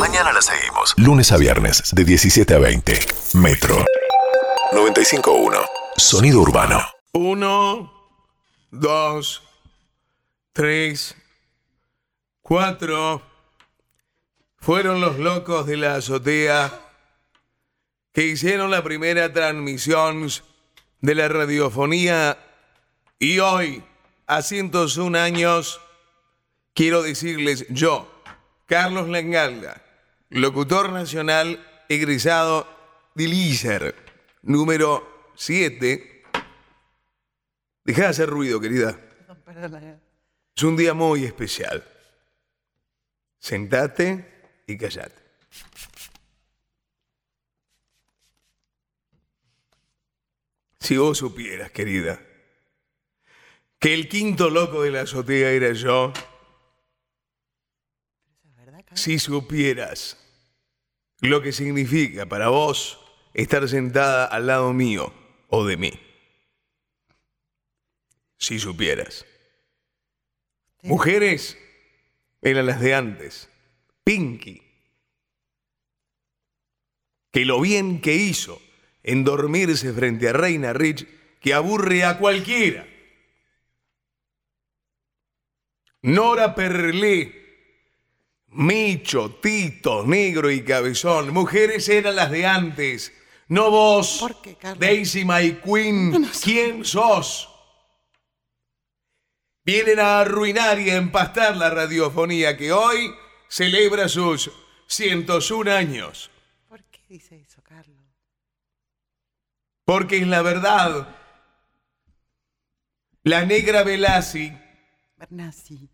Mañana la seguimos. Lunes a viernes, de 17 a 20. Metro 95.1. Sonido urbano. Uno, dos, tres, cuatro. Fueron los locos de la azotea que hicieron la primera transmisión de la radiofonía y hoy, a 101 años, quiero decirles yo, Carlos Lengalga, locutor nacional egresado de número 7. Deja de hacer ruido, querida. Es un día muy especial. Sentate y callate. Si vos supieras, querida, que el quinto loco de la azotea era yo, si supieras lo que significa para vos estar sentada al lado mío o de mí, si supieras. Mujeres eran las de antes, Pinky, que lo bien que hizo en dormirse frente a Reina Rich, que aburre a cualquiera. Nora Perlé, Micho, Tito, Negro y Cabezón. Mujeres eran las de antes. No vos, ¿Por qué, Carlos? Daisy My Queen. ¿Quién sos? Vienen a arruinar y a empastar la radiofonía que hoy celebra sus 101 años. ¿Por qué dice eso, Carlos? Porque es la verdad. La negra Velasi, Bernasi.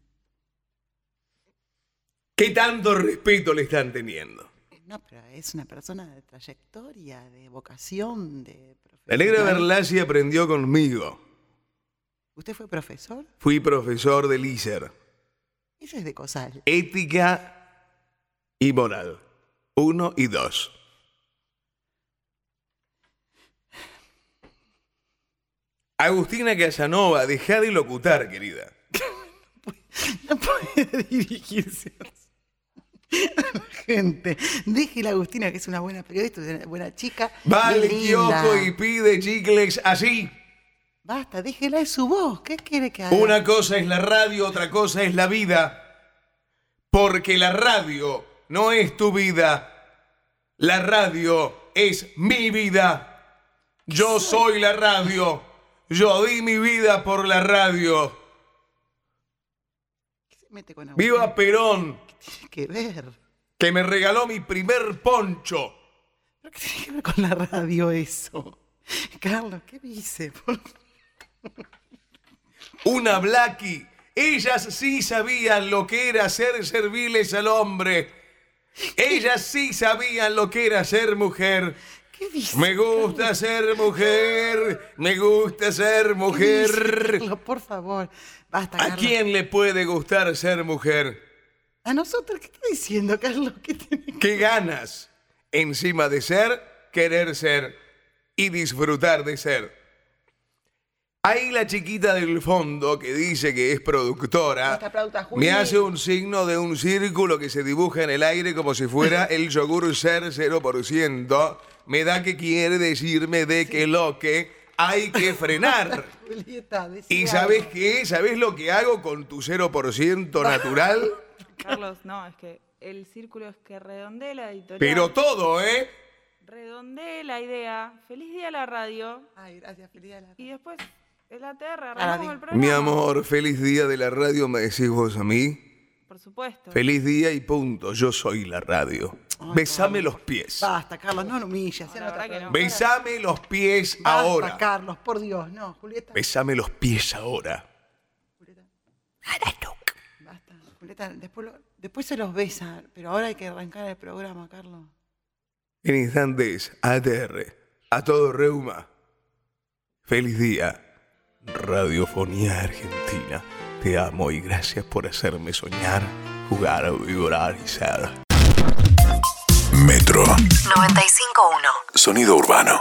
¿Qué tanto respeto le están teniendo? No, pero es una persona de trayectoria, de vocación, de La negra. Berlasi aprendió conmigo. ¿Usted fue profesor? Fui profesor de LISER. Ese es de Cosal. Ética y moral. Uno y dos. Agustina Casanova, deja de locutar, querida. No puede dirigirse la gente. Déjela, Agustina, que es una buena periodista, una buena chica. Va al kiosco y pide chicles así. Basta, déjela, es su voz. ¿Qué quiere que haga? Una cosa es la radio, otra cosa es la vida. Porque la radio no es tu vida. La radio es mi vida. Yo soy la radio. Yo di mi vida por la radio. ¿Qué se mete con Agustina? Viva Perón, ¿Qué tiene que ver? que me regaló mi primer poncho. ¿Pero qué tiene que ver con la radio eso? Carlos, ¿qué dice? Por- Una Blackie. Ellas sí sabían lo que era ser serviles al hombre. Ellas sí sabían lo que era ser mujer. ¿Qué dice? Me gusta ser mujer, me gusta ser ¿Qué dice, mujer. Carlos, por favor. Basta, ¿A Carlos. quién le puede gustar ser mujer? A nosotros, ¿qué está diciendo, Carlos? ¿Qué tiene que- ¿Qué ganas encima de ser, querer ser y disfrutar de ser? Ahí la chiquita del fondo que dice que es productora me hace un signo de un círculo que se dibuja en el aire como si fuera el yogur ser 0%. Me da que quiere decirme de que lo que hay que frenar. Julieta, ¿Y sabes qué? ¿Sabes lo que hago con tu 0% natural? Carlos, no, es que el círculo es que redondee la editorial. Pero todo, ¿eh? Redondee la idea. Feliz día a la radio. Ay, gracias, feliz día de la- Y después el ATR, arrancamos el programa. Mi amor, feliz día de la radio, me decís vos a mí. Por supuesto. Feliz día y punto. Yo soy la radio. Ay, Besame Carlos. los pies. Basta, Carlos, no lo humilles. No, la que no. Besame los pies Basta, ahora. Carlos, por Dios, no, Julieta. Besame los pies ahora. Julieta. Basta, Julieta, después, lo- después se los besa, pero ahora hay que arrancar el programa, Carlos. En instantes, ATR. A todo reuma. Feliz día. Radiofonía Argentina. Te amo y gracias por hacerme soñar, jugar, vibrar y ser. Metro. 95.1. Sonido urbano.